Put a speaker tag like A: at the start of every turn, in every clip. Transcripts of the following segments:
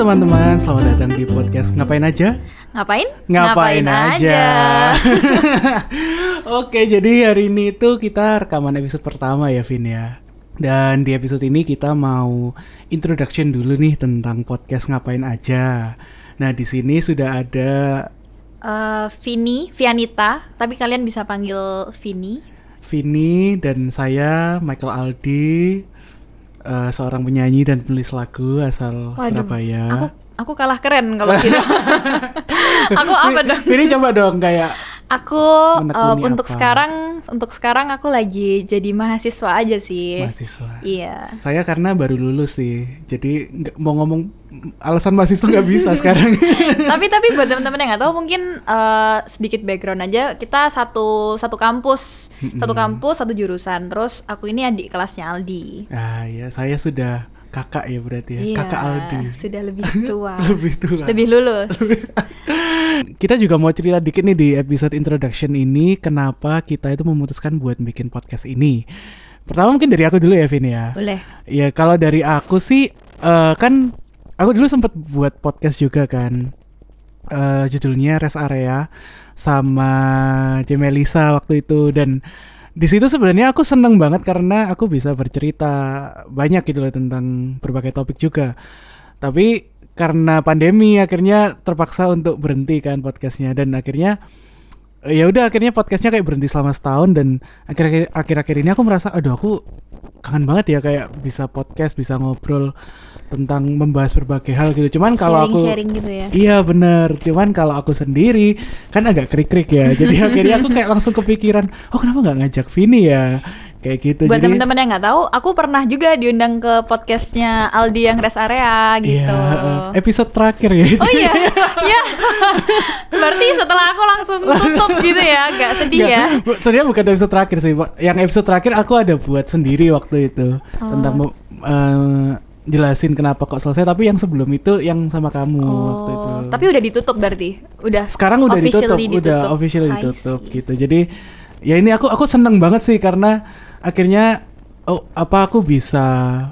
A: teman-teman, selamat datang di podcast Ngapain Aja?
B: Ngapain?
A: Ngapain, aja. Oke, jadi hari ini itu kita rekaman episode pertama ya, Vin ya. Dan di episode ini kita mau introduction dulu nih tentang podcast Ngapain Aja. Nah, di sini sudah ada
B: Eh, Vini, Vianita, tapi kalian bisa panggil Vini.
A: Vini dan saya Michael Aldi, eh, seorang penyanyi dan penulis lagu asal Surabaya.
B: Aku aku kalah keren kalau gitu. aku apa dong?
A: Vini coba dong kayak
B: Aku eh, untuk
A: apa?
B: sekarang untuk sekarang aku lagi jadi mahasiswa aja sih.
A: mahasiswa.
B: Iya.
A: Saya karena baru lulus sih, jadi nggak mau ngomong alasan mahasiswa nggak bisa sekarang.
B: tapi tapi buat teman-teman yang nggak tahu mungkin eh, sedikit background aja kita satu satu kampus satu kampus satu jurusan terus aku ini adik kelasnya Aldi
A: ah ya, saya sudah kakak ya berarti ya,
B: Iya,
A: kakak Aldi.
B: sudah lebih tua
A: Lebih tua.
B: lebih lulus
A: Kita juga mau cerita dikit nih di episode introduction ini, kenapa kita itu memutuskan buat bikin podcast ini. Pertama mungkin dari aku dulu ya, Vin ya.
B: boleh
A: Ya kalau dari aku sih eh, kan aku dulu sempat buat podcast juga kan. Eh, judulnya Rest Area sama Jemelisa waktu itu dan di situ sebenarnya aku seneng banget karena aku bisa bercerita banyak gitu loh tentang berbagai topik juga. Tapi karena pandemi akhirnya terpaksa untuk berhenti kan podcastnya. Dan akhirnya ya udah akhirnya podcastnya kayak berhenti selama setahun dan akhir-akhir akhir-akhir ini aku merasa aduh aku kangen banget ya kayak bisa podcast bisa ngobrol tentang membahas berbagai hal gitu. Cuman kalau aku
B: sharing gitu ya?
A: Iya bener. Cuman kalau aku sendiri kan agak krik-krik ya. Jadi akhirnya aku kayak langsung kepikiran oh kenapa nggak ngajak Vini ya kayak gitu
B: Buat teman-teman yang nggak tahu, aku pernah juga diundang ke podcastnya Aldi yang rest area gitu.
A: Iya, episode terakhir ya
B: Oh iya, ya. Berarti setelah aku langsung tutup gitu ya, agak sedih
A: Nggak,
B: ya.
A: sebenarnya bukan episode terakhir sih. Pak. Yang episode terakhir aku ada buat sendiri waktu itu tentang
B: Oh.
A: mau- eh, jelasin kenapa kok selesai. Tapi yang sebelum itu yang sama kamu waktu itu.
B: Oh, tapi udah ditutup berarti. Udah.
A: sekarang udah ditutup,
B: officially
A: udah officially ditutup gitu. Jadi ya ini aku aku seneng banget sih karena akhirnya oh apa aku bisa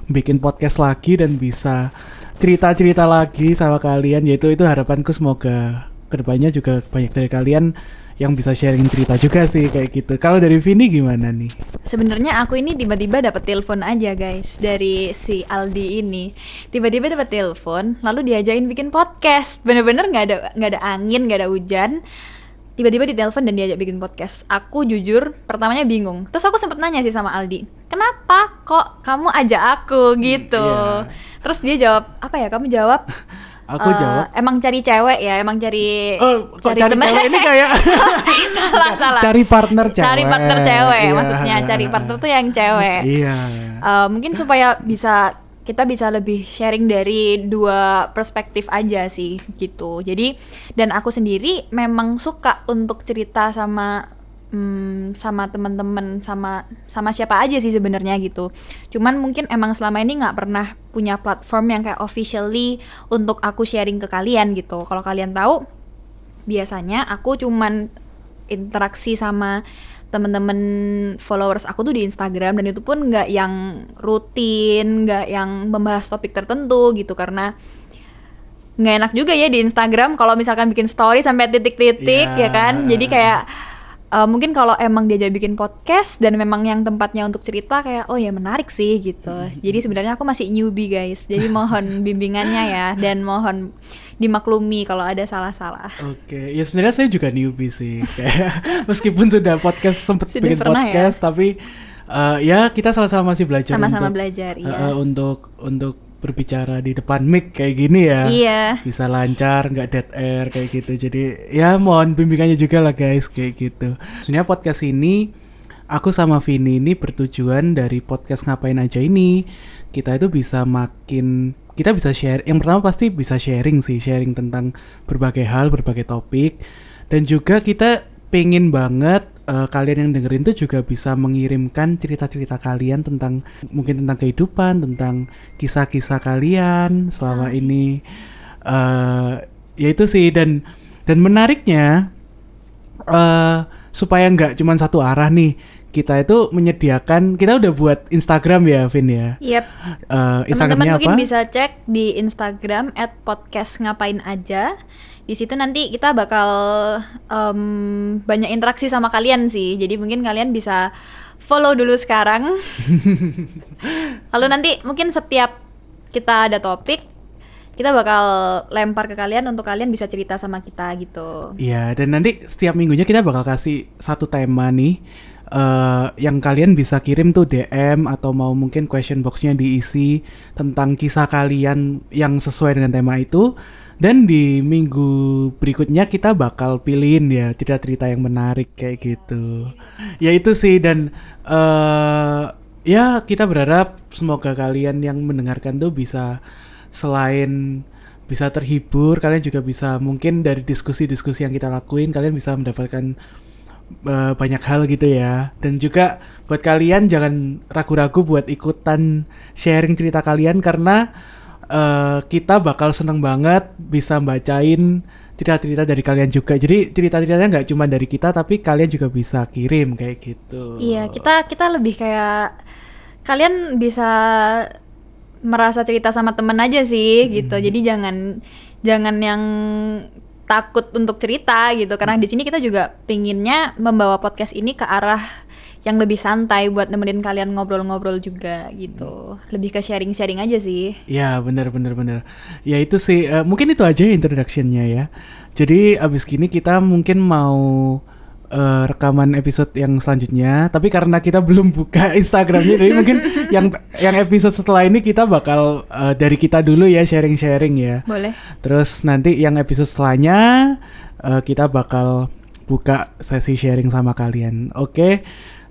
A: bikin podcast lagi dan bisa cerita-cerita lagi sama kalian yaitu itu harapanku semoga ke depannya juga banyak dari kalian yang bisa sharing cerita juga sih kayak gitu. Kalau dari Vini gimana nih?
B: Sebenarnya aku ini tiba-tiba dapat telepon aja guys dari si Aldi ini. Tiba-tiba dapat telepon, lalu diajakin bikin podcast. Bener-bener nggak ada nggak ada angin, nggak ada hujan. Tiba-tiba ditelepon dan diajak bikin podcast. Aku jujur pertamanya bingung. Terus aku sempet nanya sih sama Aldi, kenapa kok kamu ajak aku gitu?
A: iya.
B: Terus dia jawab apa ya? Kamu jawab?
A: Aku
B: "Eh,
A: jawab
B: Emang cari cewek ya, emang cari
A: Oh, kok cari
B: temen."
A: cewek ini kayak
B: salah salah.
A: cari partner cewek.
B: Cari partner cewek,
A: Iya.
B: maksudnya cari partner tuh yang cewek.
A: Iya.
B: Eh, mungkin supaya bisa kita bisa lebih sharing dari dua perspektif aja sih gitu. Jadi dan aku sendiri memang suka untuk cerita sama hmm, sama teman-teman sama sama siapa aja sih sebenarnya gitu. Cuman mungkin emang selama ini nggak pernah punya platform yang kayak officially untuk aku sharing ke kalian gitu. Kalau kalian tahu biasanya aku cuman interaksi sama temen-temen followers aku tuh di Instagram dan itu pun nggak yang rutin, nggak yang membahas topik tertentu gitu karena nggak enak juga ya di Instagram kalau misalkan bikin story sampai titik-titik
A: Iya.
B: ya kan. Jadi kayak eh, mungkin kalau emang diajak bikin podcast dan memang yang tempatnya untuk cerita kayak oh ya menarik sih gitu. Jadi sebenarnya aku masih newbie guys. Jadi mohon bimbingannya ya dan mohon dimaklumi kalau ada salah-salah.
A: Oke, ya sebenarnya saya juga newbie sih. Kayak meskipun sudah podcast sempat
B: Sudah
A: bikin
B: ya?
A: podcast, tapi eh, ya kita sama-sama masih belajar
B: Sama-sama belajar, iya.
A: eh, untuk untuk berbicara di depan mic kayak gini ya.
B: Iya.
A: Bisa lancar, nggak dead air kayak gitu. Jadi ya mohon bimbingannya juga lah guys kayak gitu. Sebenarnya podcast ini aku sama Vini ini bertujuan dari podcast ngapain aja ini kita itu bisa makin kita bisa share yang pertama pasti bisa sharing sih sharing tentang berbagai hal berbagai topik dan juga kita pengen banget eh, kalian yang dengerin tuh juga bisa mengirimkan cerita-cerita kalian tentang mungkin tentang kehidupan tentang kisah-kisah kalian selama ini. Eh ya itu sih dan dan menariknya eh supaya nggak cuma satu arah nih kita itu menyediakan kita udah buat Instagram ya Vin ya.
B: Yep.
A: Uh,
B: Teman-teman mungkin bisa cek di Instagram @podcast ngapain aja. Di situ nanti kita bakal em, banyak interaksi sama kalian sih. Jadi mungkin kalian bisa follow dulu sekarang. Lalu nanti mungkin setiap kita ada topik, kita bakal lempar ke kalian untuk kalian bisa cerita sama kita gitu.
A: Iya, dan nanti setiap minggunya kita bakal kasih satu tema nih eh yang kalian bisa kirim tuh DM atau mau mungkin question boxnya diisi tentang kisah kalian yang sesuai dengan tema itu. Dan di minggu berikutnya kita bakal pilihin ya cerita-cerita yang menarik kayak gitu. Ya itu sih dan eh ya kita berharap semoga kalian yang mendengarkan tuh bisa selain bisa terhibur, kalian juga bisa mungkin dari diskusi-diskusi yang kita lakuin, kalian bisa mendapatkan eh, banyak hal gitu ya. Dan juga buat kalian jangan ragu-ragu buat ikutan sharing cerita kalian karena eh, kita bakal seneng banget bisa bacain cerita-cerita dari kalian juga. Jadi cerita-ceritanya nggak cuma dari kita, tapi kalian juga bisa kirim kayak gitu.
B: Iya, kita kita lebih kayak kalian bisa merasa cerita sama temen aja sih gitu. Jadi jangan jangan yang takut untuk cerita gitu karena di sini kita juga pinginnya membawa podcast ini ke arah yang lebih santai buat nemenin kalian ngobrol-ngobrol juga gitu. Lebih ke sharing-sharing aja sih.
A: Ya bener bener. Ya itu sih eh, mungkin itu aja introductionnya ya. Jadi abis gini kita mungkin mau eh, rekaman episode yang selanjutnya. Tapi karena kita belum buka Instagramnya, jadi mungkin yang yang episode setelah ini kita bakal eh, dari kita dulu ya sharing-sharing ya.
B: Boleh.
A: Terus nanti yang episode setelahnya eh, kita bakal buka sesi sharing sama kalian. Oke,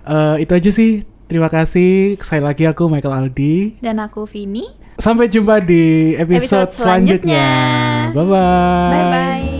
A: Eh, itu aja sih. Terima kasih. Sekali lagi aku Michael Aldi.
B: Dan aku Vini.
A: Sampai jumpa di episode,
B: Episode selanjutnya.
A: selanjutnya. Bye bye.
B: Bye bye.